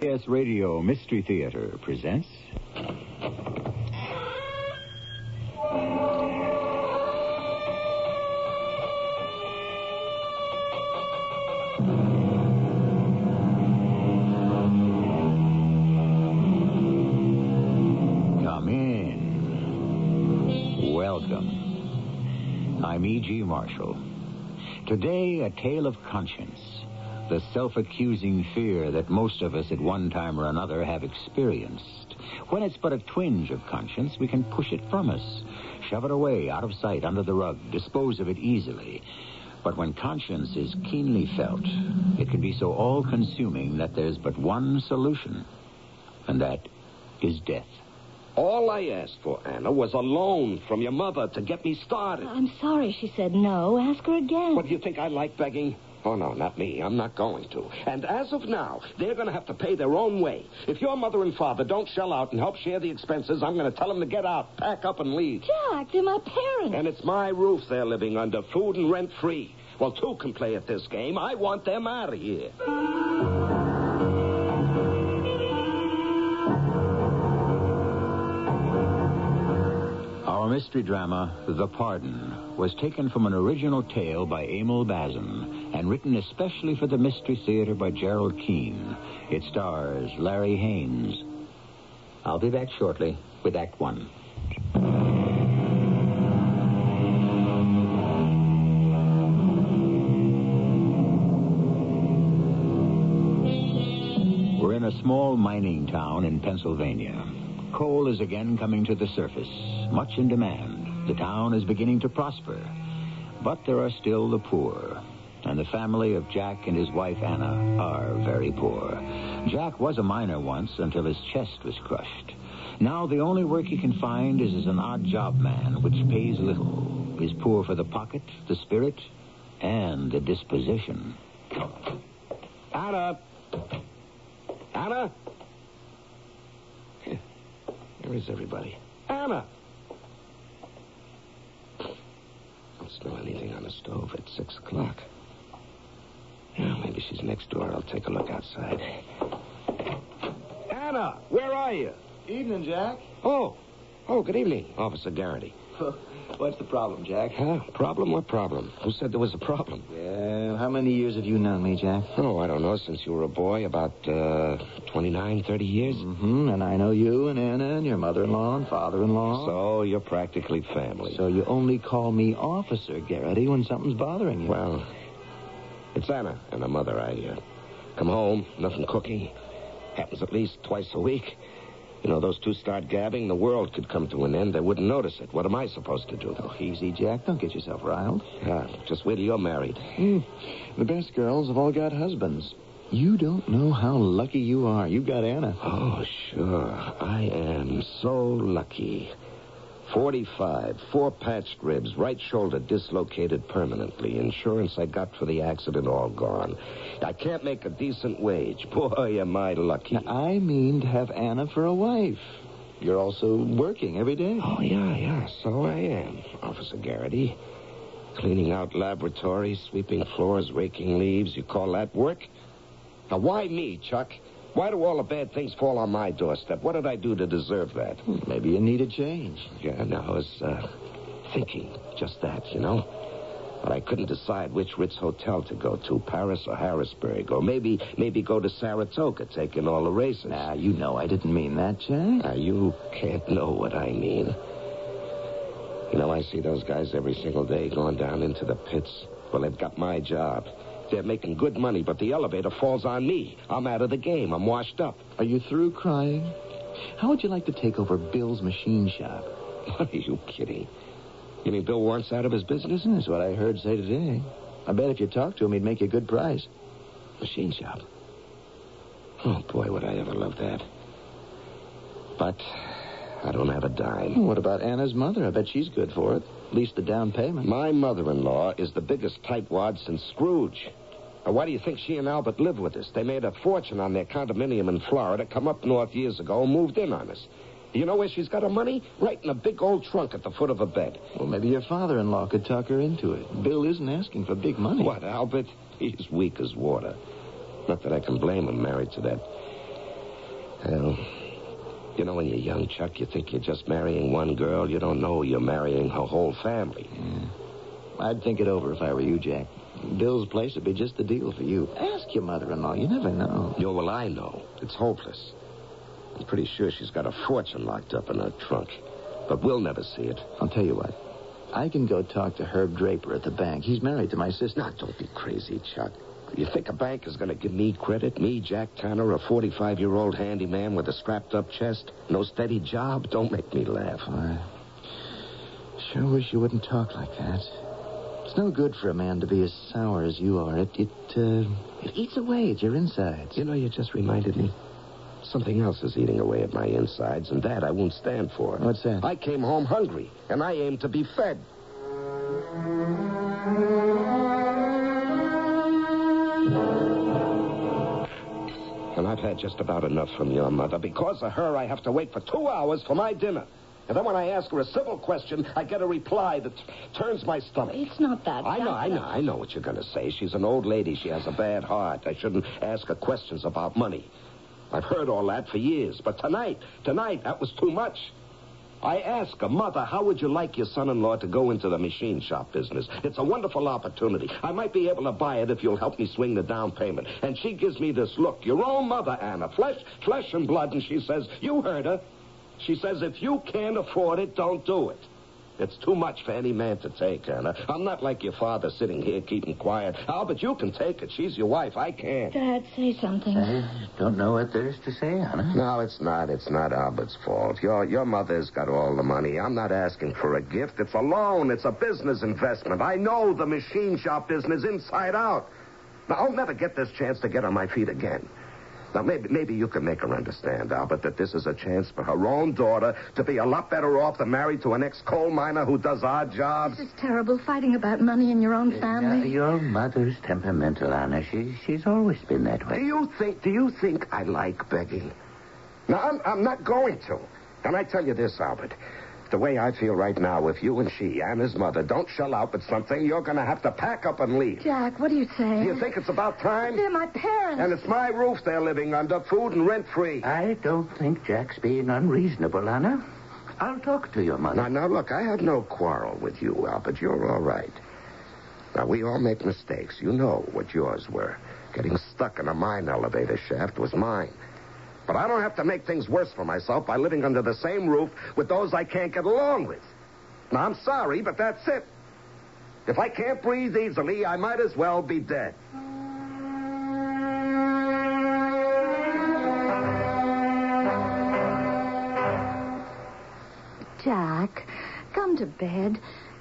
CBS Radio Mystery Theater presents. Come in. Welcome. I'm E.G. Marshall. Today, a tale of conscience. The self accusing fear that most of us at one time or another have experienced. When it's but a twinge of conscience, we can push it from us, shove it away, out of sight, under the rug, dispose of it easily. But when conscience is keenly felt, it can be so all consuming that there's but one solution, and that is death. All I asked for, Anna, was a loan from your mother to get me started. I'm sorry she said no. Ask her again. What, do you think I like begging? Oh, no, not me. I'm not going to. And as of now, they're going to have to pay their own way. If your mother and father don't shell out and help share the expenses, I'm going to tell them to get out, pack up, and leave. Jack, they're my parents. And it's my roof they're living under, food and rent free. Well, two can play at this game. I want them out of here. Our mystery drama, The Pardon, was taken from an original tale by Emil Bazin and written especially for the Mystery Theater by Gerald Keane. It stars Larry Haynes. I'll be back shortly with Act One. We're in a small mining town in Pennsylvania. Coal is again coming to the surface, much in demand. The town is beginning to prosper. But there are still the poor. And the family of Jack and his wife Anna are very poor. Jack was a miner once until his chest was crushed. Now the only work he can find is as an odd job man, which pays little. Is poor for the pocket, the spirit, and the disposition. Anna! Anna? Where is everybody? Anna! Don't smell anything on the stove at six o'clock. Yeah, maybe she's next door. I'll take a look outside. Anna, where are you? Evening, Jack. Oh, oh, good evening, Officer Garrity. What's the problem, Jack? Huh? Problem? What problem? Who said there was a problem? Yeah, how many years have you known me, Jack? Oh, I don't know. Since you were a boy, about uh, 29, 30 years. Mm-hmm, and I know you and Anna and your mother-in-law and father-in-law. So you're practically family. So you only call me Officer Garrity when something's bothering you. Well, it's Anna and her mother. I uh, come home, nothing cooking. Happens at least twice a week. You know, those two start gabbing, the world could come to an end. They wouldn't notice it. What am I supposed to do? Oh, easy, Jack. Don't get yourself riled. Ah, just wait till you're married. Hmm. The best girls have all got husbands. You don't know how lucky you are. You've got Anna. Oh, sure. I am so lucky. 45, four patched ribs, right shoulder dislocated permanently. Insurance I got for the accident all gone. I can't make a decent wage. Boy, am I lucky. Now, I mean to have Anna for a wife. You're also working every day. Oh, yeah, yeah, so I am, Officer Garrity. Cleaning out laboratories, sweeping floors, raking leaves. You call that work? Now, why me, Chuck? Why do all the bad things fall on my doorstep? What did I do to deserve that? Maybe you need a change. Yeah, no, I was uh, thinking just that, you know. But I couldn't decide which Ritz hotel to go to, Paris or Harrisburg, or maybe maybe go to Saratoga, taking all the races. Now, you know I didn't mean that, Jack. Now, you can't know what I mean. You know, I see those guys every single day going down into the pits. Well, they've got my job. They're making good money, but the elevator falls on me. I'm out of the game. I'm washed up. Are you through crying? How would you like to take over Bill's machine shop? What are you kidding? You mean Bill wants out of his business? That's what I heard say today. I bet if you talked to him, he'd make you a good price. Machine shop. Oh, boy, would I ever love that. But I don't have a dime. What about Anna's mother? I bet she's good for it. At least the down payment. My mother-in-law is the biggest tightwad since Scrooge. Now, why do you think she and Albert live with us? They made a fortune on their condominium in Florida, come up north years ago, and moved in on us. You know where she's got her money? Right in a big old trunk at the foot of a bed. Well, maybe your father-in-law could talk her into it. Bill isn't asking for big money. What, Albert? He's weak as water. Not that I can blame him, married to that. Well, you know, when you're young, Chuck, you think you're just marrying one girl. You don't know you're marrying her whole family. I'd think it over if I were you, Jack. Bill's place would be just the deal for you. Ask your mother-in-law. You never know. Know, well, I know. It's hopeless. I'm pretty sure she's got a fortune locked up in her trunk. But we'll never see it. I'll tell you what. I can go talk to Herb Draper at the bank. He's married to my sister. Now, don't be crazy, Chuck. You think a bank is going to give me credit? Me, Jack Tanner, a 45-year-old handyman with a strapped-up chest? No steady job? Don't make me laugh. I sure wish you wouldn't talk like that. It's no good for a man to be as sour as you are. It it uh, it eats away at your insides. You know, you just reminded me. Something else is eating away at my insides, and that I won't stand for. What's that? I came home hungry, and I aim to be fed. And I've had just about enough from your mother. Because of her, I have to wait for two hours for my dinner. And then when I ask her a civil question, I get a reply that turns my stomach. It's not that. I know, I know, I know what you're going to say. She's an old lady. She has a bad heart. I shouldn't ask her questions about money. I've heard all that for years. But tonight, tonight, that was too much. I ask her, Mother, how would you like your son-in-law to go into the machine shop business? It's a wonderful opportunity. I might be able to buy it if you'll help me swing the down payment. And she gives me this look. Your own mother, Anna. Flesh, flesh and blood. And she says, you heard her. She says, if you can't afford it, don't do it. It's too much for any man to take, Anna. I'm not like your father sitting here keeping quiet. Albert, you can take it. She's your wife. I can't. Dad, say something. I don't know what there is to say, Anna. No, it's not. It's not Albert's fault. Your your mother's got all the money. I'm not asking for a gift. It's a loan. It's a business investment. I know the machine shop business inside out. Now, I'll never get this chance to get on my feet again. Now, maybe maybe you can make her understand, Albert, that this is a chance for her own daughter to be a lot better off than married to an ex-coal miner who does odd jobs. This is terrible, fighting about money in your own Uh, family. your mother's temperamental, Anna. She, she's always been that way. Do you think? Do you think I like begging? Now I'm, I'm not going to. And I tell you this, Albert. The way I feel right now, with you and she, Anna's mother, don't shell out with something, you're going to have to pack up and leave. Jack, what are you saying? Do you think it's about time? They're my parents. And it's my roof they're living under, food and rent free. I don't think Jack's being unreasonable, Anna. I'll talk to your mother. Now, now, look, I have no quarrel with you, Albert. You're all right. Now, we all make mistakes. You know what yours were. Getting stuck in a mine elevator shaft was mine. But I don't have to make things worse for myself by living under the same roof with those I can't get along with. Now, I'm sorry, but that's it. If I can't breathe easily, I might as well be dead. Jack, come to bed.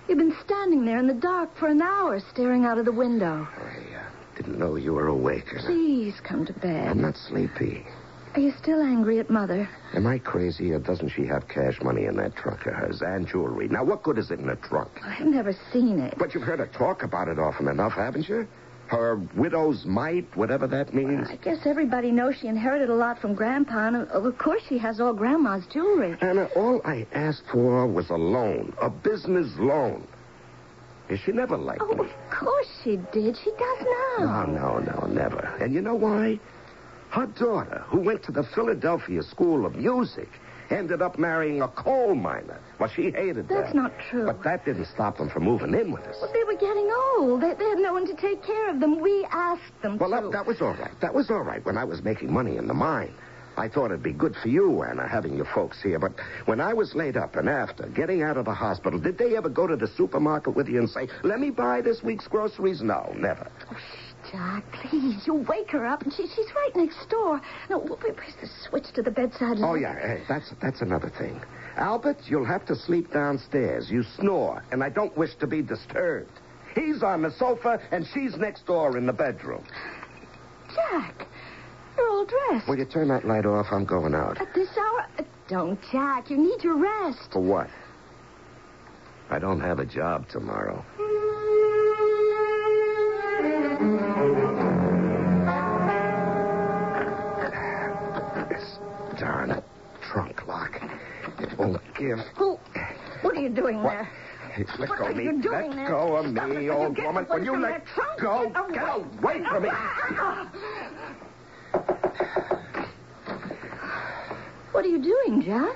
You've been standing there in the dark for an hour staring out of the window. I uh, didn't know you were awake. Please come to bed. I'm not sleepy. Are you still angry at Mother? Am I crazy, or doesn't she have cash money in that trunk of hers and jewelry? Now, what good is it in a trunk? I've never seen it. But you've heard her talk about it often enough, haven't you? Her widow's mite, whatever that means. I guess everybody knows she inherited a lot from Grandpa, and of of course she has all Grandma's jewelry. Anna, all I asked for was a loan, a business loan. She never liked Oh, me? of course she did. She does now. No, no, no, never. And you know why? Her daughter, who went to the Philadelphia School of Music, ended up marrying a coal miner. Well, she hated that. That's not true. But that didn't stop them from moving in with us. Well, they were getting old. They, they had no one to take care of them. We asked them Well, to. that, that was all right. That was all right when I was making money in the mine. I thought it'd be good for you, Anna, having your folks here. But when I was laid up and after, getting out of the hospital, did they ever go to the supermarket with you and say, let me buy this week's groceries? No, never. Oh, Jack, please. You wake her up, and she, she's right next door. No, where- where's the switch to the bedside Oh, yeah, hey, that's, that's another thing. Albert, you'll have to sleep downstairs. You snore, and I don't wish to be disturbed. He's on the sofa, and she's next door in the bedroom. Jack, you're all dressed. Will you turn that light off? I'm going out. At this hour? Uh, Don't, Jack. You need your rest. For what? I don't have a job tomorrow. This darn trunk lock. It won't give. Who? What are you doing What? there? Hey, let What go of me. you doing let there? go of Stop me, old woman. Will you let trunk. go? Get Get away. away from me. What are you doing, Jack?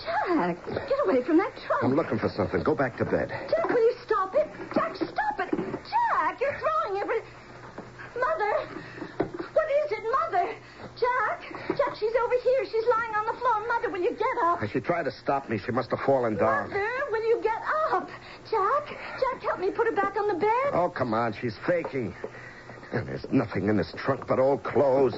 Jack, get away from that trunk. I'm looking for something. Go back to bed. Jack, will you stop it? Jack, stop it. Jack, you're throwing every... Mother! What is it, Mother? Jack! Jack, she's over here. She's lying on the floor. Mother, will you get up? She tried to stop me. She must have fallen down. Mother, will you get up? Jack, Jack, help me put her back on the bed. Oh, come on. She's faking. And there's nothing in this trunk but old clothes,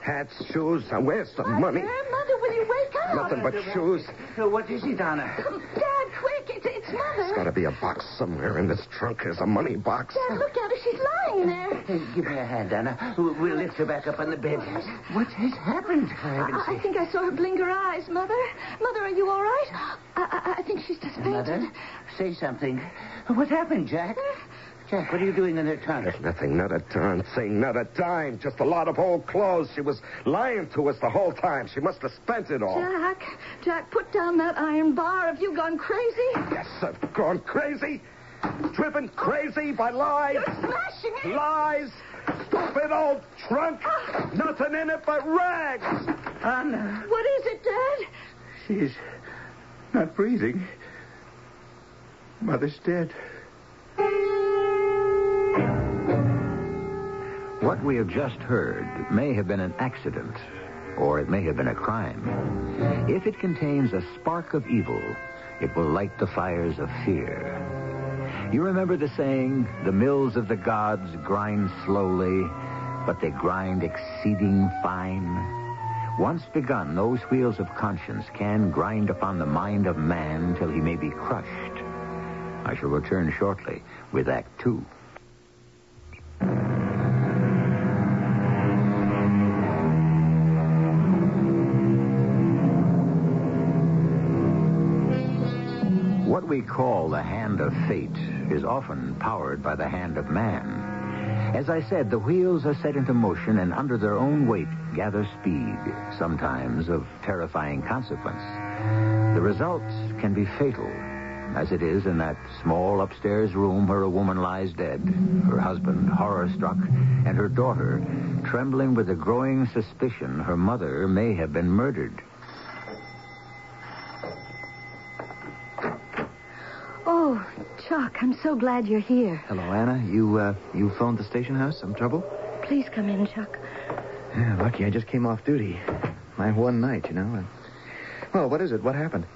hats, shoes. And where's the Mother, money? Mother, will you wake up? Nothing but shoes. What is it, Anna? Dad, quick! It's, it's Mother. There's got to be a box somewhere in this trunk. There's a money box. Dad, look at her. She's lying there. Give me a hand, Anna. We'll we'll lift her back up on the bed. What has happened? For heaven's I, I think I saw her blink her eyes, Mother. Mother, are you all right? I, I, I think she's just fainted. Mother, say something. What happened, Jack? Jack, what are you doing in her trunk? Nothing, not a darn thing, not a dime. Just a lot of old clothes. She was lying to us the whole time. She must have spent it all. Jack, Jack, put down that iron bar. Have you gone crazy? Yes, I've gone crazy. Driven crazy by lies. You're smashing it. Lies. Stupid old trunk. Ah. Nothing in it but rags. Anna, What is it, Dad? she's not breathing. Mother's dead. What we have just heard may have been an accident, or it may have been a crime. If it contains a spark of evil, it will light the fires of fear. You remember the saying, the mills of the gods grind slowly, but they grind exceeding fine? Once begun, those wheels of conscience can grind upon the mind of man till he may be crushed. I shall return shortly with Act Two. What we call the hand of fate is often powered by the hand of man. As I said, the wheels are set into motion and under their own weight gather speed, sometimes of terrifying consequence. The result can be fatal, as it is in that small upstairs room where a woman lies dead, her husband horror struck, and her daughter trembling with a growing suspicion her mother may have been murdered. Oh, Chuck, I'm so glad you're here. Hello, Anna. You, uh, you phoned the station house? Some trouble? Please come in, Chuck. Yeah, lucky I just came off duty. My one night, you know. Well, what is it? What happened?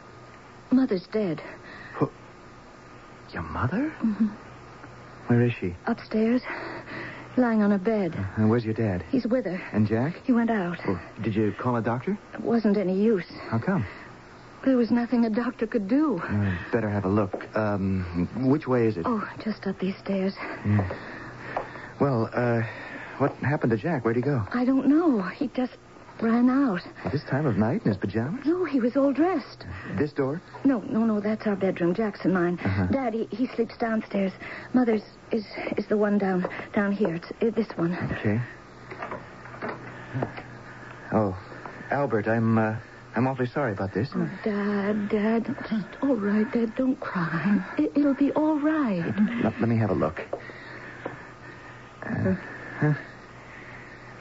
Mother's dead. Who... Your mother? Mm-hmm. Where is she? Upstairs, lying on a bed. And where's your dad? He's with her. And Jack? He went out. Well, did you call a doctor? It wasn't any use. How come? There was nothing a doctor could do. Uh, better have a look. Um, which way is it? Oh, just up these stairs. Well, uh, what happened to Jack? Where'd he go? I don't know. He just ran out. At this time of night in his pajamas? No, he was all dressed. This door? No, no, no, that's our bedroom. Jack's and mine. Uh-huh. Daddy, he sleeps downstairs. Mother's is is the one down down here. It's uh, this one. Okay. Oh, Albert, I'm, uh, I'm awfully sorry about this. Oh, Dad, Dad, just all right, Dad. Don't cry. It, it'll be all right. Let, let me have a look. Uh, huh.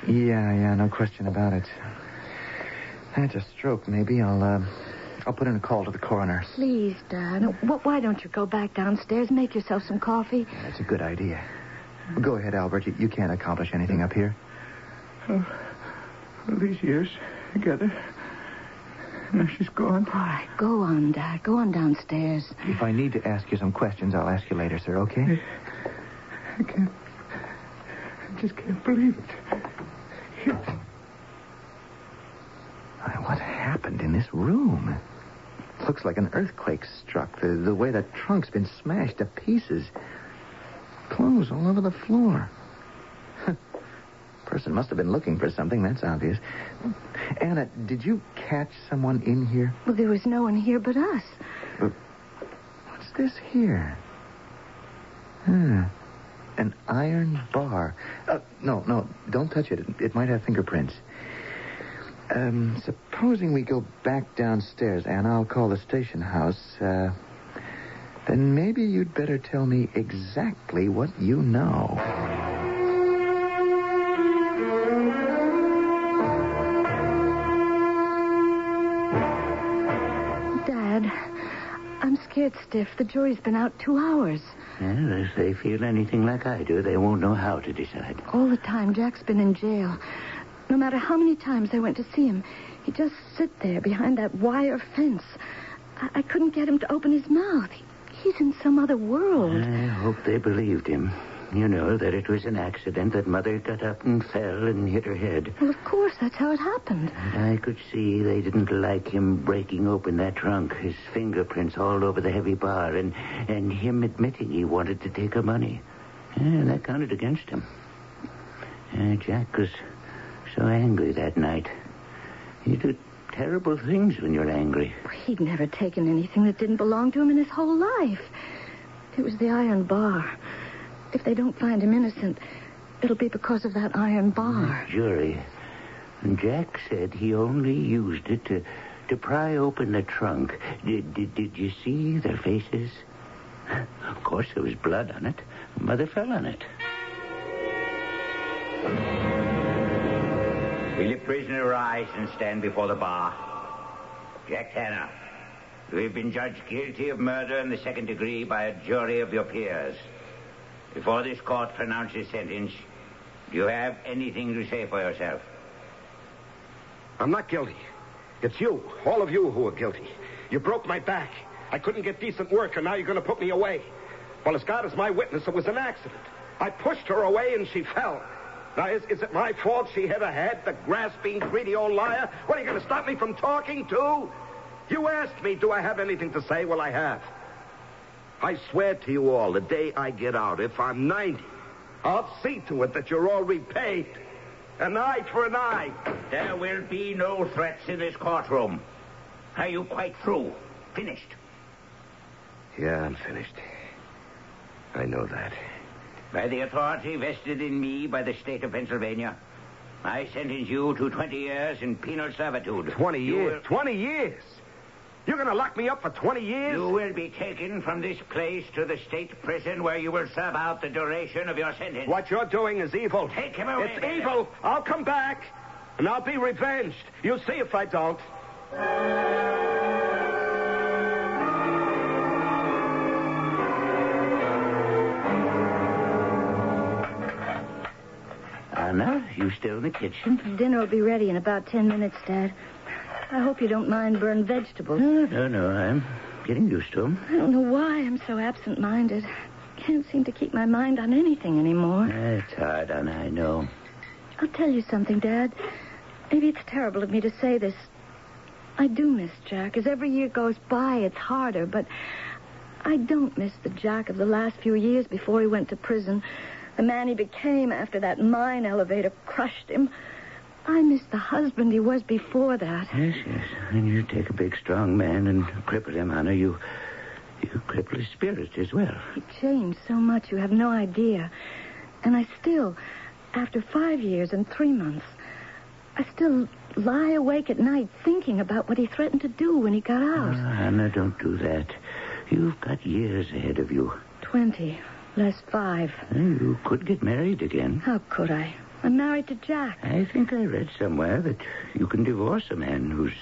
Yeah, yeah, no question about it. That's a stroke, maybe. I'll, uh, I'll put in a call to the coroner. Please, Dad. Wh- Why don't you go back downstairs, make yourself some coffee? That's a good idea. Go ahead, Albert. You, you can't accomplish anything up here. All these years together. Now she's gone. All right, go on, Dad. Go on downstairs. If I need to ask you some questions, I'll ask you later, sir, okay? I can't. I just can't believe it. It- Why, What happened in this room? Looks like an earthquake struck. The, the way the trunk's been smashed to pieces. Clothes all over the floor. Person must have been looking for something, that's obvious. Anna, did you catch someone in here? Well, there was no one here but us. What's this here? Hmm. An iron bar. Uh, no, no, don't touch it. it. It might have fingerprints. Um, supposing we go back downstairs, Anna, I'll call the station house. Uh, then maybe you'd better tell me exactly what you know. I'm stiff. The jury's been out two hours. Well, if they feel anything like I do, they won't know how to decide. All the time, Jack's been in jail. No matter how many times I went to see him, he'd just sit there behind that wire fence. I, I couldn't get him to open his mouth. He, he's in some other world. I hope they believed him. You know that it was an accident that Mother got up and fell and hit her head. Well, of course, that's how it happened. And I could see they didn't like him breaking open that trunk, his fingerprints all over the heavy bar, and, and him admitting he wanted to take her money. Yeah, that counted against him. Uh, Jack was so angry that night. You do terrible things when you're angry. He'd never taken anything that didn't belong to him in his whole life. It was the iron bar. If they don't find him innocent, it'll be because of that iron bar. Jury. And Jack said he only used it to, to pry open the trunk. Did, did, did you see their faces? Of course, there was blood on it. Mother fell on it. Will the prisoner rise and stand before the bar? Jack Tanner, you have been judged guilty of murder in the second degree by a jury of your peers. Before this court pronounces sentence, do you have anything to say for yourself? I'm not guilty. It's you, all of you, who are guilty. You broke my back. I couldn't get decent work, and now you're going to put me away. Well, as God is my witness, it was an accident. I pushed her away, and she fell. Now, is, is it my fault she hit her head, the grasping, greedy old liar? What, are you going to stop me from talking, too? You asked me, do I have anything to say? Well, I have. I swear to you all, the day I get out, if I'm 90, I'll see to it that you're all repaid. An eye for an eye. There will be no threats in this courtroom. Are you quite through? Finished? Yeah, I'm finished. I know that. By the authority vested in me by the state of Pennsylvania, I sentence you to 20 years in penal servitude. 20 years. will- 20 years? You're going to lock me up for 20 years? You will be taken from this place to the state prison where you will serve out the duration of your sentence. What you're doing is evil. Take him away, It's Bailiff. evil. I'll come back, and I'll be revenged. You'll see if I don't. Anna, you still in the kitchen? Dinner will be ready in about ten minutes, Dad. I hope you don't mind burned vegetables. No, no, no. I'm getting used to them. I don't know why I'm so absent-minded. Can't seem to keep my mind on anything anymore. Eh, it's hard, Anna, I know. I'll tell you something, Dad. Maybe it's terrible of me to say this. I do miss Jack. As every year goes by, it's harder, but I don't miss the Jack of the last few years before he went to prison. The man he became after that mine elevator crushed him. I miss the husband he was before that. Yes, yes. And you take a big, strong man and cripple him, Anna. You, you cripple his spirit as well. He changed so much, you have no idea. And I still, after five years and three months, I still lie awake at night thinking about what he threatened to do when he got out. Ah, Anna, don't do that. You've got years ahead of you. Twenty, less five. You could get married again. How could I? I'm married to Jack. I think I read somewhere that you can divorce a man who's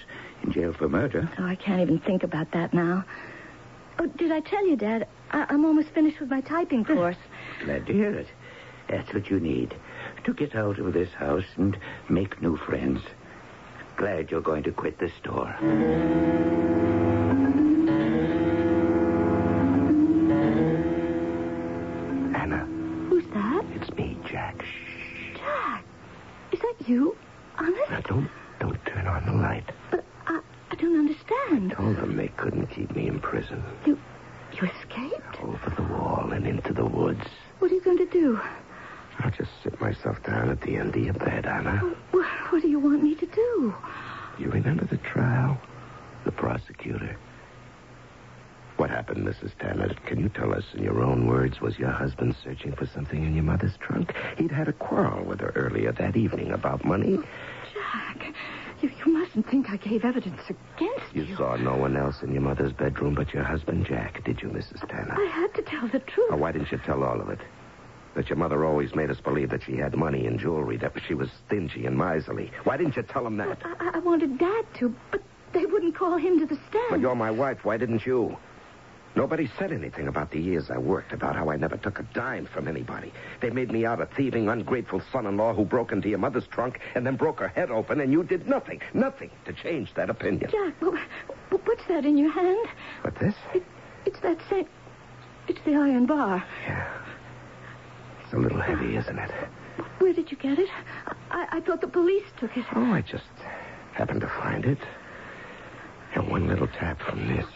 in jail for murder. Oh, I can't even think about that now. Oh, did I tell you, Dad? I- I'm almost finished with my typing course. Glad to hear it. That's what you need. To get out of this house and make new friends. Glad you're going to quit the store. You? Honest? Now, don't, don't turn on the light. But I, I don't understand. I Told them they couldn't keep me in prison. You, you escaped? Over the wall and into the woods. What are you going to do? I'll just sit myself down at the end of your bed, Anna. What, what do you want me to do? You remember the trial? The prosecutor? What happened, Mrs. Tanner? Can you tell us in your own words? Was your husband searching for something in your mother's trunk? He'd had a quarrel with her earlier that evening about money. Jack, you, you mustn't think I gave evidence against you. You saw no one else in your mother's bedroom but your husband, Jack, did you, Mrs. Tanner? I had to tell the truth. Or why didn't you tell all of it? That your mother always made us believe that she had money and jewelry, that she was stingy and miserly. Why didn't you tell them that? I, I wanted Dad to, but they wouldn't call him to the stand. But you're my wife. Why didn't you? Nobody said anything about the years I worked, about how I never took a dime from anybody. They made me out a thieving, ungrateful son-in-law who broke into your mother's trunk and then broke her head open, and you did nothing, nothing to change that opinion. Jack, what's that in your hand? What, this? It, it's that same. It's the iron bar. Yeah. It's a little heavy, isn't it? Where did you get it? I, I thought the police took it. Oh, I just happened to find it. And one little tap from this.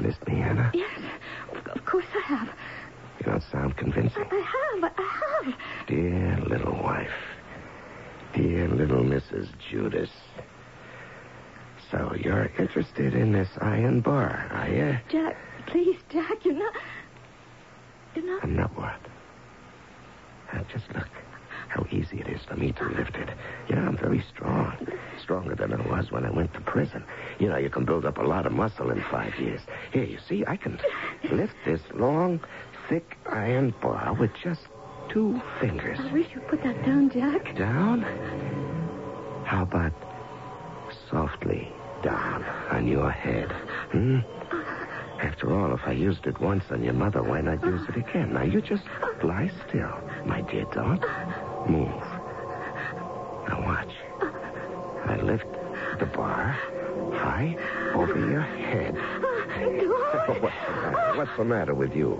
You missed me, Anna? Yes, of, of course I have. You don't sound convincing. I, I have. I have. Dear little wife. Dear little Mrs. Judas. So you're interested in this iron bar, are you? Jack, please, Jack, you're not. You're not. I'm not what? Now, just look how easy it is for me to lift it. Yeah, I'm very strong. Stronger than I was when I went to prison. You know, you can build up a lot of muscle in five years. Here, you see, I can lift this long, thick iron bar with just two fingers. I wish you'd put that down, Jack. Down? How about softly down on your head? Hmm? After all, if I used it once on your mother, why not use it again? Now, you just lie still. My dear, don't move. Now, watch. I lift the bar high over your head. What's the matter? What's the matter with you?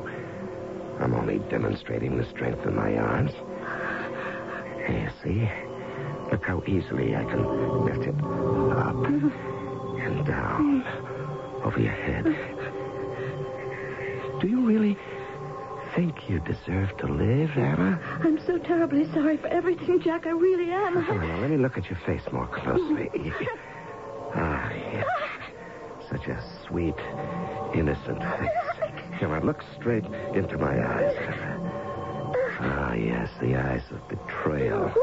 I'm only demonstrating the strength of my arms. Here, see? Look how easily I can lift it up and down over your head. Do you really think you deserve to live, Anna? I'm so terribly sorry for everything, Jack. I really am. Come on, now, let me look at your face more closely. Ah, yes. Such a sweet, innocent face. Come on, look straight into my eyes. Ah, yes, the eyes of betrayal.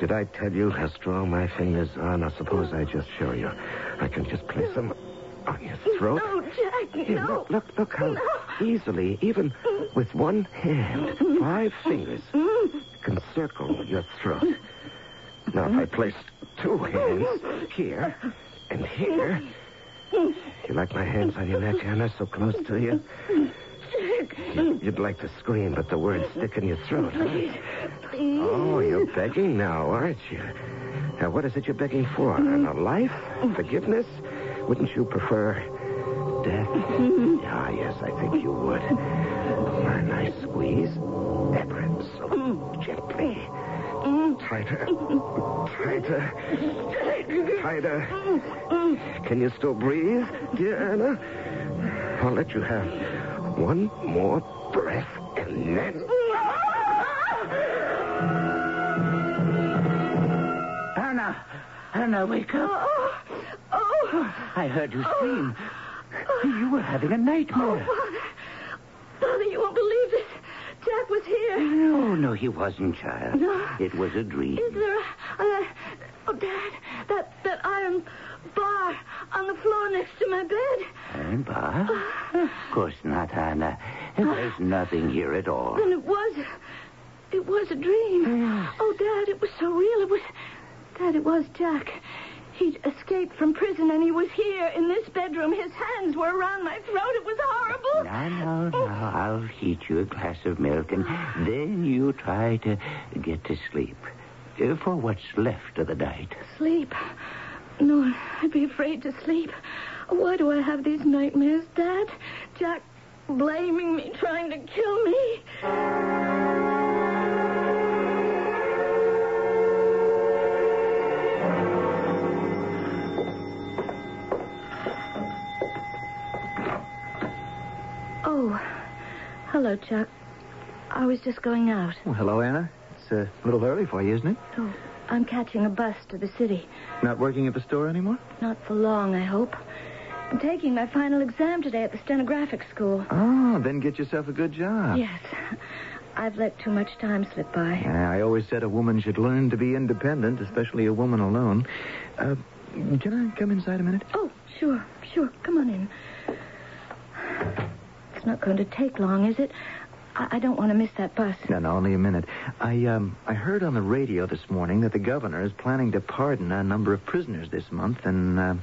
Did I tell you how strong my fingers are? Now, suppose I just show you. I can just place them Oh, on your throat. No, Jack, Here, no. look, look, look how No. easily, even with one hand, five fingers can circle your throat. Now, if I place two hands here and here, you like my hands on your neck, Anna, so close to you? You- You'd like to scream, but the words stick in your throat. huh? Please. Oh, you're begging now, aren't you? Now, what is it you're begging for? A life? Forgiveness? Wouldn't you prefer death? Ah, yes, I think you would. A nice squeeze. Ever so oh, mm. gently. Mm. Tighter. Tighter. Tighter. Can you still breathe, dear Anna? I'll let you have one more breath and then. Anna! Anna, wake up. Oh, Oh, oh, I heard you scream. You were having a nightmare. Oh, Father. Father, you won't believe this. Jack was here. No, no, he wasn't, child. No. It was a dream. Is there a, a, oh, Dad, that, that iron bar on the floor next to my bed? Iron bar? Uh. Of course not, Anna. There's uh. nothing here at all. Then it was, it was a dream. Oh, Dad, it was so real. It was, Dad, it was Jack. He'd escaped from prison and he was here in this bedroom. His hands were around my throat. It was horrible. Now, now, now, I'll heat you a glass of milk, and then you try to get to sleep. Uh, For what's left of the night. Sleep. No, I'd be afraid to sleep. Why do I have these nightmares, Dad? Jack blaming me, trying to kill me. Hello, Chuck. I was just going out. Oh, hello, Anna. It's It's a little early for you, isn't it? Oh, I'm catching a bus to the city. Not working at the store anymore? Not for long, I hope. I'm taking my final exam today at the stenographic school. Oh, then get yourself a good job. Yes. I've let too much time slip by. I always said a woman should learn to be independent, especially a woman alone. Uh, can I come inside a minute? Oh, sure, sure. Come on in. It's not going to take long, is it? I, I don't want to miss that bus. No, no, only a minute. I um I heard on the radio this morning that the governor is planning to pardon a number of prisoners this month, and uh,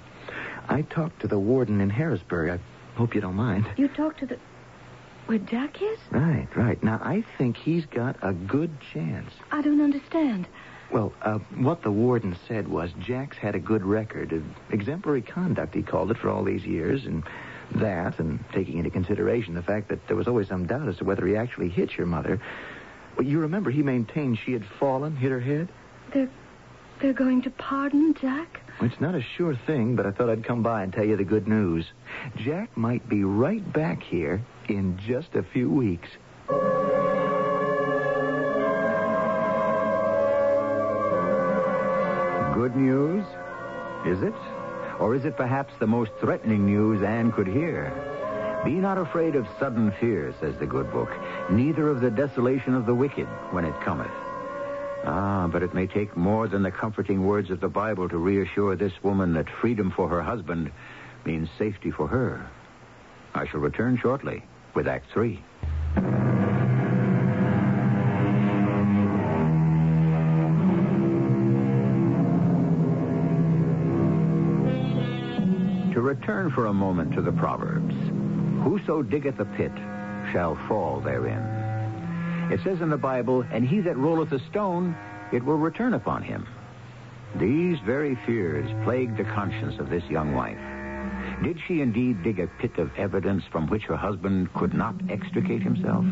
I talked to the warden in Harrisburg. I hope you don't mind. You talked to the. Where Jack is? Right, right. Now I think he's got a good chance. I don't understand. Well, uh, what the warden said was Jack's had a good record of exemplary conduct, he called it, for all these years, and that, and taking into consideration the fact that there was always some doubt as to whether he actually hit your mother. Well, you remember he maintained she had fallen, hit her head? They're. They're going to pardon Jack? It's not a sure thing, but I thought I'd come by and tell you the good news. Jack might be right back here in just a few weeks. Good news? Is it? Or is it perhaps the most threatening news Anne could hear? Be not afraid of sudden fear, says the good book, neither of the desolation of the wicked when it cometh. Ah, but it may take more than the comforting words of the Bible to reassure this woman that freedom for her husband means safety for her. I shall return shortly with Act Three. To return for a moment to the Proverbs. Whoso diggeth a pit shall fall therein. It says in the Bible, and he that rolleth a stone, it will return upon him. These very fears plagued the conscience of this young wife. Did she indeed dig a pit of evidence from which her husband could not extricate himself?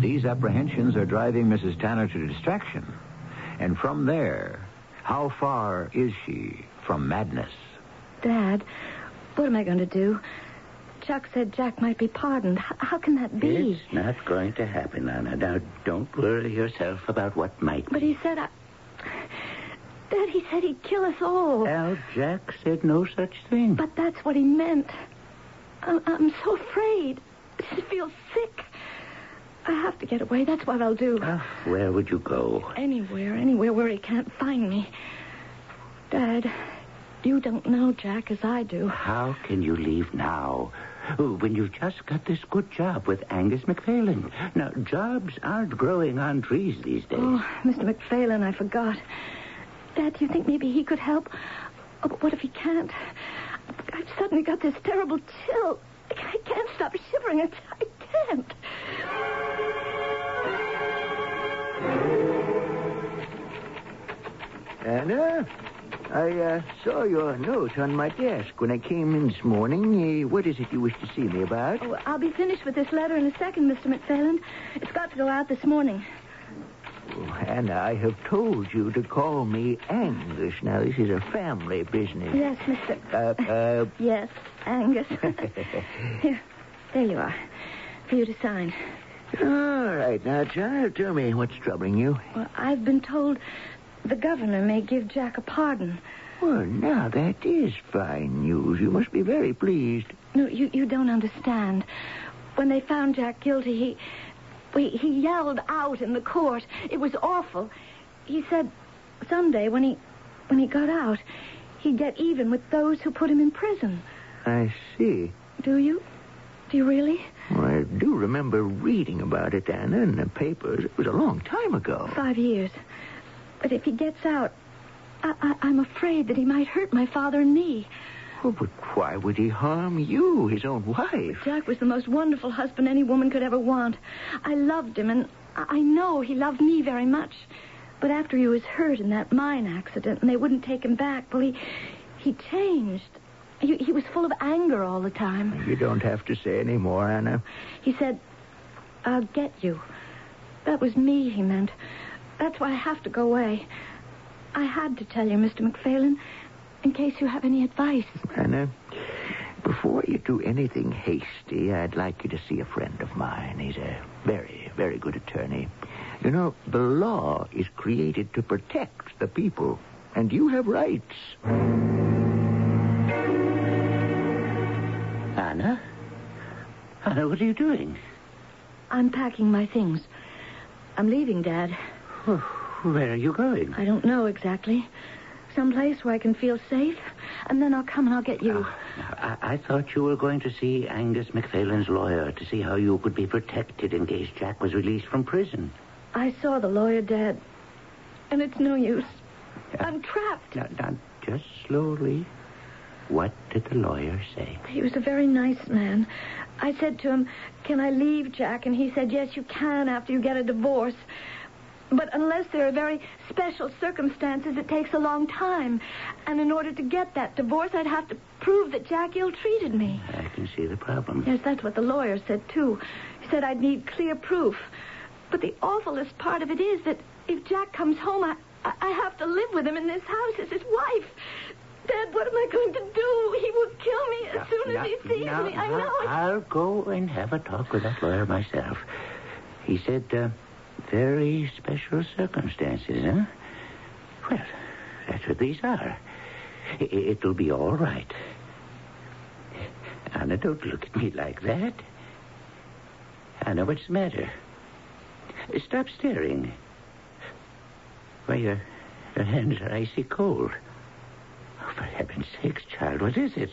These apprehensions are driving Mrs. Tanner to distraction. And from there, how far is she from madness? Dad, what am I going to do? Chuck said Jack might be pardoned. H- how can that be? It's not going to happen, Anna. Now, don't worry yourself about what might But he said I... Dad, he said he'd kill us all. Al, Jack said no such thing. But that's what he meant. I'm, I'm so afraid. I just feel sick. I have to get away. That's what I'll do. Ah, where would you go? Anywhere, anywhere where he can't find me. Dad, you don't know Jack as I do. How can you leave now? Oh, When you've just got this good job with Angus McPhailen. Now, jobs aren't growing on trees these days. Oh, Mr. McPhailen, I forgot. Dad, do you think maybe he could help? Oh, but what if he can't? I've suddenly got this terrible chill. I can't stop shivering. I, I can't. Anna, I uh, saw your note on my desk when I came in this morning. Uh, what is it you wish to see me about? Oh, I'll be finished with this letter in a second, Mr. McPhailen. It's got to go out this morning. Oh, Anna, I have told you to call me Angus. Now, this is a family business. Yes, Mr. Uh, uh, Yes, Angus. Here, there you are. For you to sign. all right. Now, child, tell me what's troubling you. Well, I've been told the governor may give Jack a pardon. Well, now, that is fine news. You must be very pleased. No, you, you don't understand. When they found Jack guilty, he. He, he yelled out in the court. It was awful. He said someday when he when he got out, he'd get even with those who put him in prison. I see. Do you? Do you really? Well, I do remember reading about it, Anna, in the papers. It was a long time ago. Five years. But if he gets out, I, I, I'm afraid that he might hurt my father and me. Oh, but why would he harm you, his own wife? Jack was the most wonderful husband any woman could ever want. I loved him, and I I know he loved me very much. But after he was hurt in that mine accident, and they wouldn't take him back, well, he he changed. He, he was full of anger all the time. You don't have to say any more, Anna. He said, "I'll get you." That was me, he meant. That's why I have to go away. I had to tell you, Mr. McPhailen, in case you have any advice. Anna, before you do anything hasty, I'd like you to see a friend of mine. He's a very, very good attorney. You know, the law is created to protect the people, and you have rights. Anna? Anna, what are you doing? I'm packing my things. I'm leaving, Dad. Where are you going? I don't know exactly. Someplace where I can feel safe, and then I'll come and I'll get you. Ah, I, I thought you were going to see Angus McPhail's lawyer to see how you could be protected in case Jack was released from prison. I saw the lawyer, Dad, and it's no use. I'm trapped. Now, now, just slowly. What did the lawyer say? He was a very nice man. I said to him, Can I leave, Jack? And he said, Yes, you can after you get a divorce. But unless there are very special circumstances, it takes a long time. And in order to get that divorce, I'd have to prove that Jack ill treated me. I can see the problem. Yes, that's what the lawyer said, too. He said I'd need clear proof. But the awfulest part of it is that if Jack comes home, I, I have to live with him in this house as his wife. Dad, what am I going to do? He will kill me as soon as he sees me. I now, know it. I'll go and have a talk with that lawyer myself. He said, uh, very special circumstances, huh? Well, that's what these are. It'll be all right. Anna, don't look at me like that. Anna, what's the matter? Stop staring. Why, your, your hands are icy cold. Oh, for heaven's sakes, child, what is it?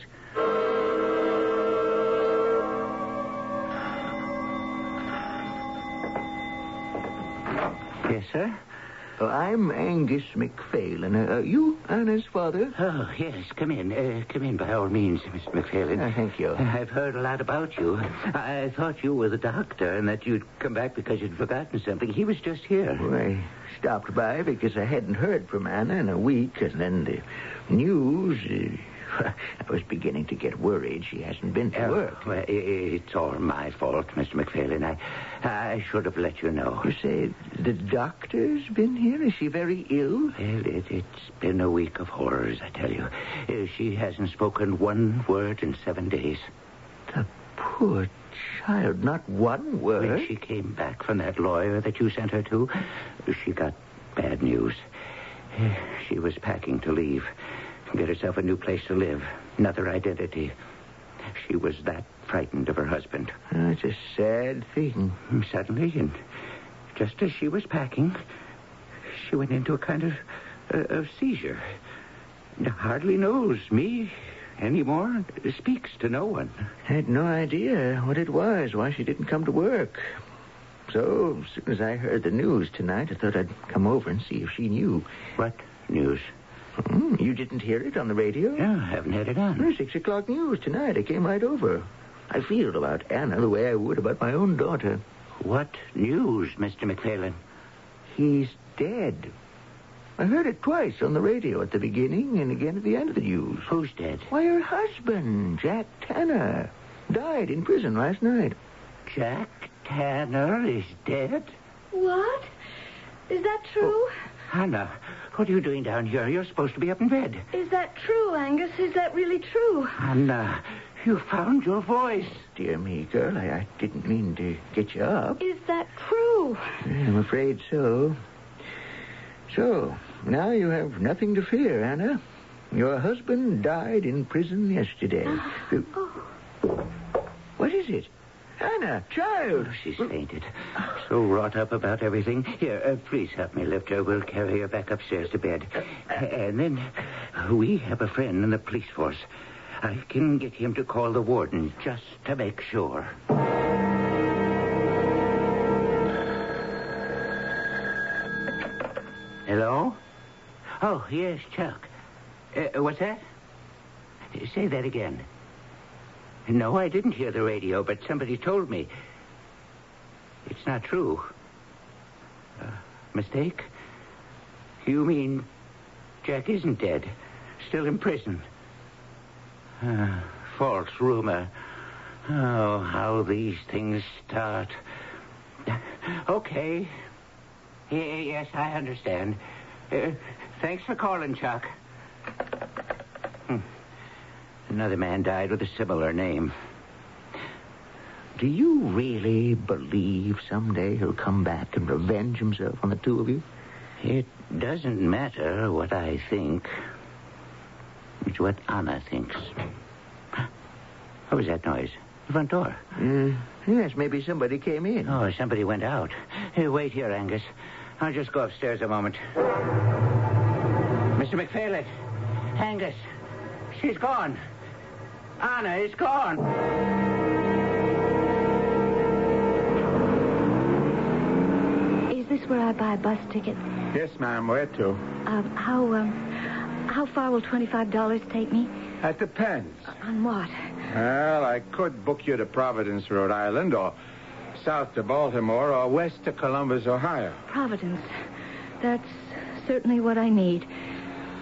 Yes, sir? Uh, I'm Angus McPhail, uh, you Anna's father? Oh, yes, come in. Uh, come in by all means, Mr. McPhailin. Uh, thank you. I've heard a lot about you. I thought you were the doctor and that you'd come back because you'd forgotten something. He was just here. Well, I stopped by because I hadn't heard from Anna in a week, and then the news. Uh, I was beginning to get worried she hasn't been to Oh, work. well, it's all my fault, Mr. McPhailin. I, I should have let you know. You say the doctor's been here? Is she very ill? Well, it, it's been a week of horrors, I tell you. Uh, she hasn't spoken one word in seven days. The poor child, not one word. When she came back from that lawyer that you sent her to, she got bad news. Uh, She was packing to leave, get herself a new place to live, another identity. She was that frightened of her husband. Oh, it's a sad thing. Suddenly, and just as she was packing, she went into a kind of, uh, of seizure. And Hardly knows me anymore. Speaks to no one. Had no idea what it was, why she didn't come to work. So, as soon as I heard the news tonight, I thought I'd come over and see if she knew. What news? Hmm, you didn't hear it on the radio? No, I haven't had it on. Hmm, Six o'clock news tonight. I came right over. I feel about Anna the way I would about my own daughter. What news, Mr. McPhailin? He's dead. I heard it twice on the radio at the beginning and again at the end of the news. Who's dead? Why, her husband, Jack Tanner, died in prison last night. Jack Tanner is dead? What? Is that true? Oh, Hannah, what are you doing down here? You're supposed to be up in bed. Is that true, Angus? Is that really true? Hannah, you found your voice. Dear me, girl, I, I didn't mean to get you up. Is that true? I'm afraid so. So, now you have nothing to fear, Anna. Your husband died in prison yesterday. oh. What is it? Anna, child. Oh, she's fainted. So wrought up about everything. Here, uh, please help me lift her. We'll carry her back upstairs to bed. And then we have a friend in the police force. I can get him to call the warden just to make sure. Hello? Oh, yes, Chuck. Uh, what's that? Say that again. No, I didn't hear the radio, but somebody told me. It's not true. Uh, mistake? You mean Jack isn't dead? Still in prison? Uh, false rumor. Oh, how these things start. Okay. Yes, I understand. Uh, thanks for calling, Chuck. Hmm. Another man died with a similar name. do you really believe someday he'll come back and revenge himself on the two of you? It doesn't matter what I think. It's what Anna thinks. What was that noise? The front door. Uh, yes, maybe somebody came in. Oh, somebody went out. Hey, wait here, Angus. I'll just go upstairs a moment. Mr. McPhail, Angus, she's gone. Anna is gone. Is this where I buy a bus ticket? Yes, ma'am. Where to? Uh, how, um, how far will $25 take me? That depends. On what? Well, I could book you to Providence, Rhode Island, or south to Baltimore, or west to Columbus, Ohio. Providence. That's certainly what I need.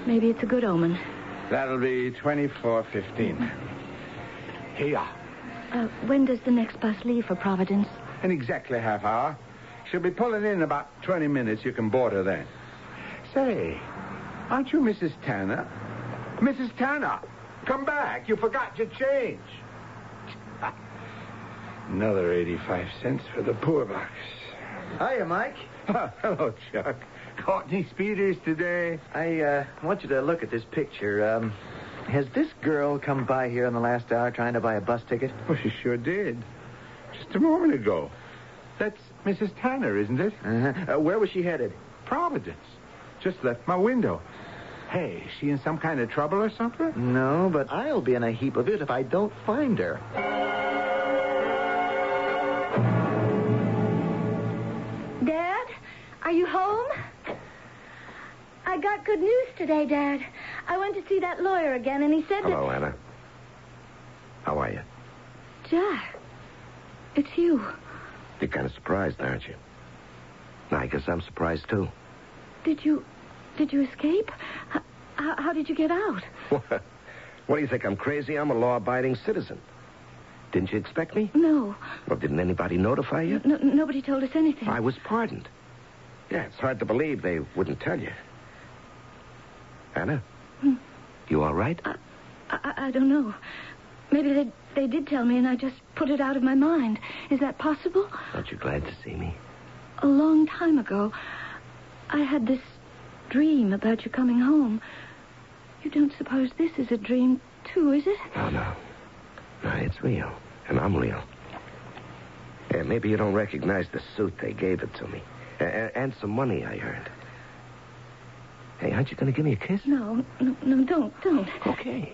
Maybe it's a good omen. That'll be twenty-four fifteen. Here. Uh, when does the next bus leave for Providence? In exactly half hour. She'll be pulling in about 20 minutes. You can board her then. Say, aren't you Mrs. Tanner? Mrs. Tanner, come back. You forgot your change. Another 85 cents for the poor box. Hiya, Mike. Hello, Chuck. Caught any speeders today? I uh, want you to look at this picture. Um, has this girl come by here in the last hour trying to buy a bus ticket? Well, she sure did. Just a moment ago. That's Mrs. Tanner, isn't it? Uh-huh. Uh, where was she headed? Providence. Just left my window. Hey, is she in some kind of trouble or something? No, but I'll be in a heap of it if I don't find her. Dad, are you home? I got good news today, Dad. I went to see that lawyer again, and he said Hello, Anna. How are you? that... Jack, it's you. You're kind of surprised, aren't you? I guess I'm surprised, too. Did you... Did you escape? How, how did you get out? What? What do you think? I'm crazy? I'm a law-abiding citizen. Didn't you expect me? No. Well, didn't anybody notify you? no nobody told us anything. I was pardoned. Yeah, it's hard to believe they wouldn't tell you. Anna? Hmm. You all right? I, I, I don't know. Maybe they, they did tell me, and I just put it out of my mind. Is that possible? Aren't you glad to see me? A long time ago, I had this dream about you coming home. You don't suppose this is a dream, too, is it? Oh, no. No, it's real. And I'm real. Yeah, maybe you don't recognize the suit they gave it to me. A- and some money I earned. Hey, aren't you going to give me a kiss? No, no, no, don't, don't. Okay.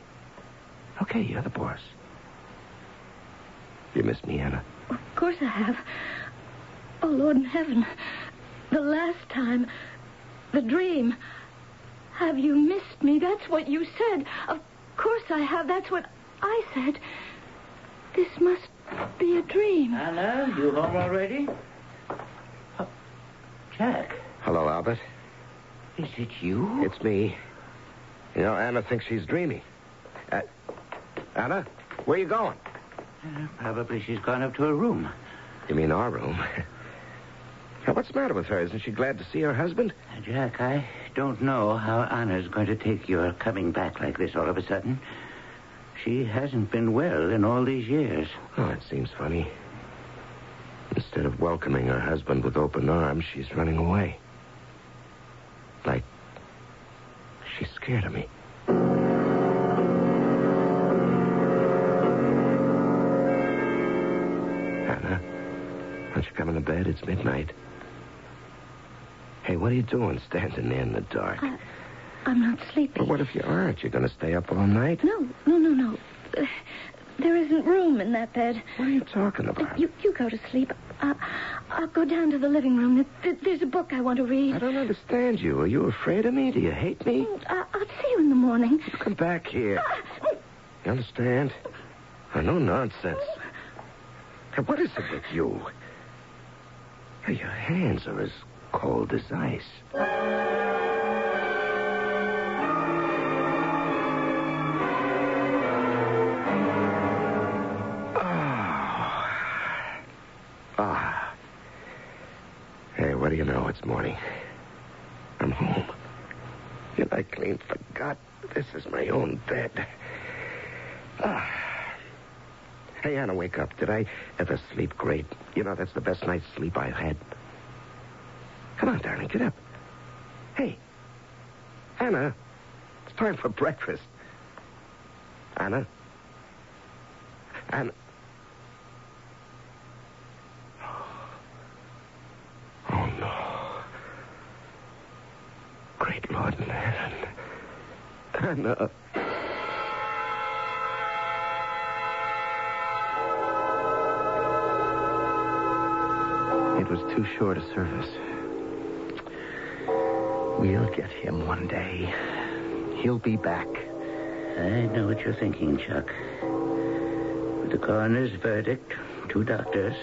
Okay, you're the boss. You miss me, Anna? Of course I have. Oh, Lord in heaven. The last time. The dream. Have you missed me? That's what you said. Of course I have. That's what I said. This must be a dream. Anna, you home already? Oh, Jack, Hello, Albert. is it you? It's me. You know, Anna thinks she's dreaming. Uh, Anna, where are you going? Uh, probably she's gone up to her room. You mean our room? now, what's the matter with her? Isn't she glad to see her husband? Uh, Jack, I don't know how Anna's going to take your coming back like this all of a sudden. She hasn't been well in all these years. Oh, it seems funny. Instead of welcoming her husband with open arms, she's running away. Like she's scared of me. Anna, aren't you coming to bed? It's midnight. Hey, what are you doing standing there in the dark? I, I'm not sleeping. Well, what if you aren't? You're going to stay up all night? No, no, no, no. Uh, there isn't room in that bed. What are you talking about? You, you go to sleep. Uh, I'll go down to the living room. There- there- There's a book I want to read. I don't understand you. Are you afraid of me? Do you hate me? I- I'll see you in the morning. Come back here. Ah, You understand? Uh, no nonsense. What is it with you? Your hands are as cold as ice. Oh. Ah. Hey, what do you know? It's morning. I'm home. And I clean forgot this is my own bed. Ah. Hey, Anna, wake up. Did I ever sleep great? You know, that's the best night's sleep I've had. Come on, darling, get up. Hey, Anna, it's time for breakfast. Anna? Anna? Oh, no. Great Lord in heaven. Anna. It was too short a service. We'll get him one day. He'll be back. I know what you're thinking, Chuck. With the coroner's verdict, two doctors.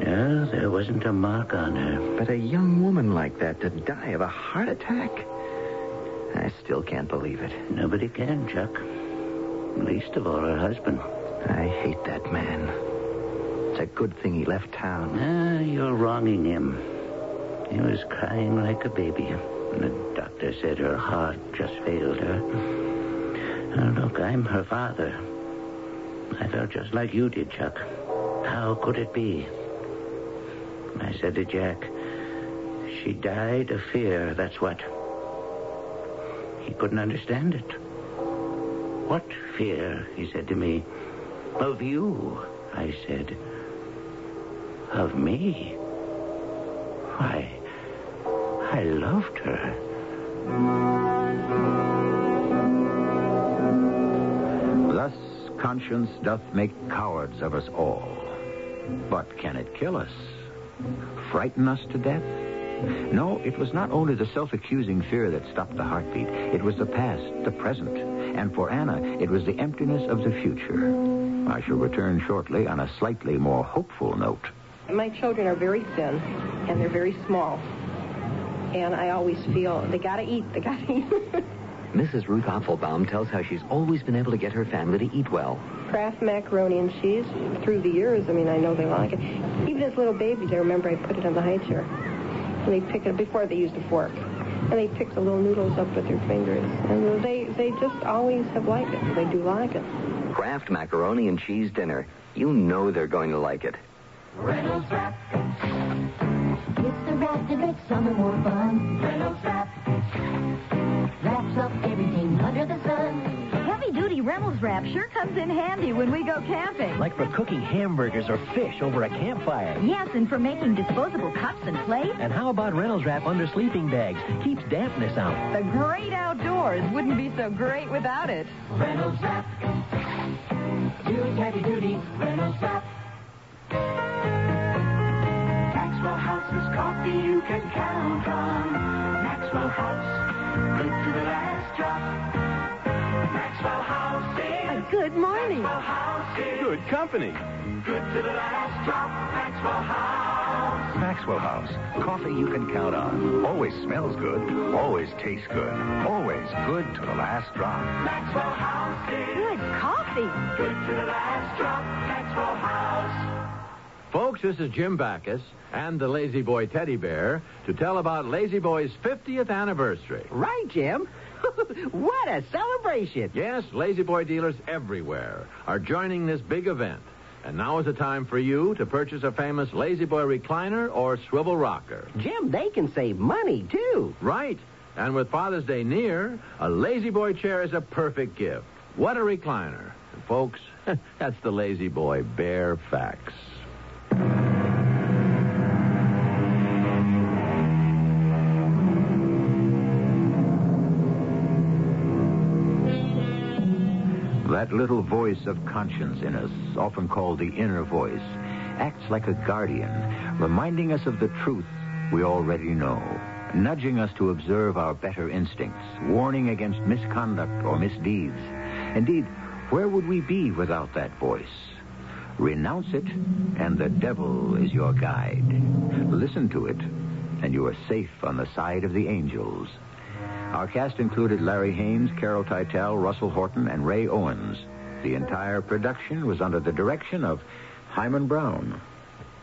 No, there wasn't a mark on her. But a young woman like that to die of a heart attack? I still can't believe it. Nobody can, Chuck. Least of all her husband. I hate that man. It's a good thing he left town. Ah, you're wronging him. He was crying like a baby. And the doctor said her heart just failed her. Now, look, I'm her father. I felt just like you did, Chuck. How could it be? I said to Jack, she died of fear, that's what. He couldn't understand it. What fear, he said to me. Of you, I said. Of me? I loved her. Thus conscience doth make cowards of us all. But can it kill us? Frighten us to death? No, it was not only the self-accusing fear that stopped the heartbeat. It was the past, the present. And for Anna, it was the emptiness of the future. I shall return shortly on a slightly more hopeful note. My children are very thin, and they're very small. And I always feel they gotta eat, they gotta eat. Mrs. Ruth Opfelbaum tells how she's always been able to get her family to eat well. Kraft macaroni and cheese through the years. I mean, I know they like it. Even as little babies, I remember I put it on the high chair. And they pick it up before they used a fork. And they pick the little noodles up with their fingers. And they, they just always have liked it. They do like it. Kraft macaroni and cheese dinner. You know they're going to like it. Reynolds Wrap. It's the wrap that makes summer more fun. Reynolds Wrap. Wraps up everything under the sun. Heavy duty Reynolds wrap sure comes in handy when we go camping. Like for cooking hamburgers or fish over a campfire. Yes, and for making disposable cups and plates. And how about Reynolds wrap under sleeping bags? Keeps dampness out. The great outdoors wouldn't be so great without it. Reynolds Wrap. Use heavy duty Reynolds Wrap. Maxwell House's coffee you can count on. Maxwell House, good to the last drop. Maxwell House is A good morning. Maxwell House is Good company. good to the last drop. Maxwell House. Maxwell House. Coffee you can count on. Always smells good. Always tastes good. Always good to the last drop. Maxwell House is Good coffee. good to the last drop. Maxwell House. Folks, this is Jim Backus and the La-Z-Boy Teddy Bear to tell about La-Z-Boy's 50th anniversary. Right, Jim. what a celebration. Yes, La-Z-Boy dealers everywhere are joining this big event. And now is the time for you to purchase a famous La-Z-Boy recliner or swivel rocker. Jim, they can save money, too. Right. And with Father's Day near, a La-Z-Boy chair is a perfect gift. What a recliner. And folks, that's the La-Z-Boy bare facts. That little voice of conscience in us, often called the inner voice, acts like a guardian, reminding us of the truth we already know, nudging us to observe our better instincts, warning against misconduct or misdeeds. Indeed, where would we be without that voice? Renounce it, and the devil is your guide. Listen to it, and you are safe on the side of the angels. Our cast included Larry Haines, Carol Teitel, Russell Horton, and Ray Owens. The entire production was under the direction of Himan Brown.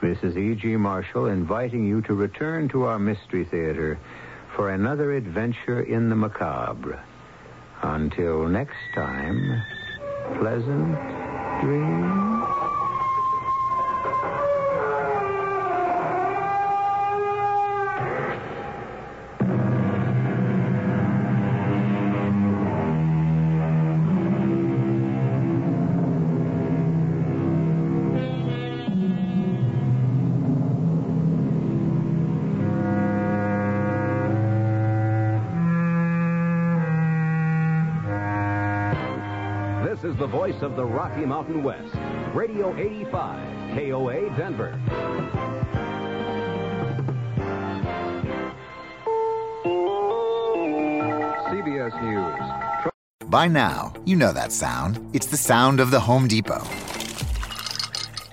This is E.G. Marshall inviting you to return to our Mystery Theater for another adventure in the macabre. Until next time, pleasant dream. Voice of the Rocky Mountain West. Radio 85, KOA Denver. CBS News. By now, you know that sound. It's the sound of the Home Depot.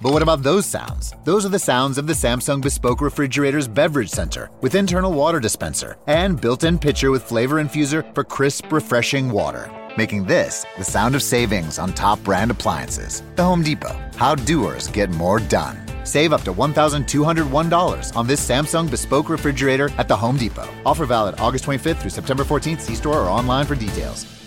But what about those sounds? Those are the sounds of the Samsung Bespoke Refrigerator's Beverage Center with internal water dispenser and built in pitcher with flavor infuser for crisp, refreshing water. Making this the sound of savings on top brand appliances. The Home Depot. How doers get more done. Save up to $1,201 on this Samsung Bespoke Refrigerator at the Home Depot. Offer valid August 25th through September 14th. See store or online for details.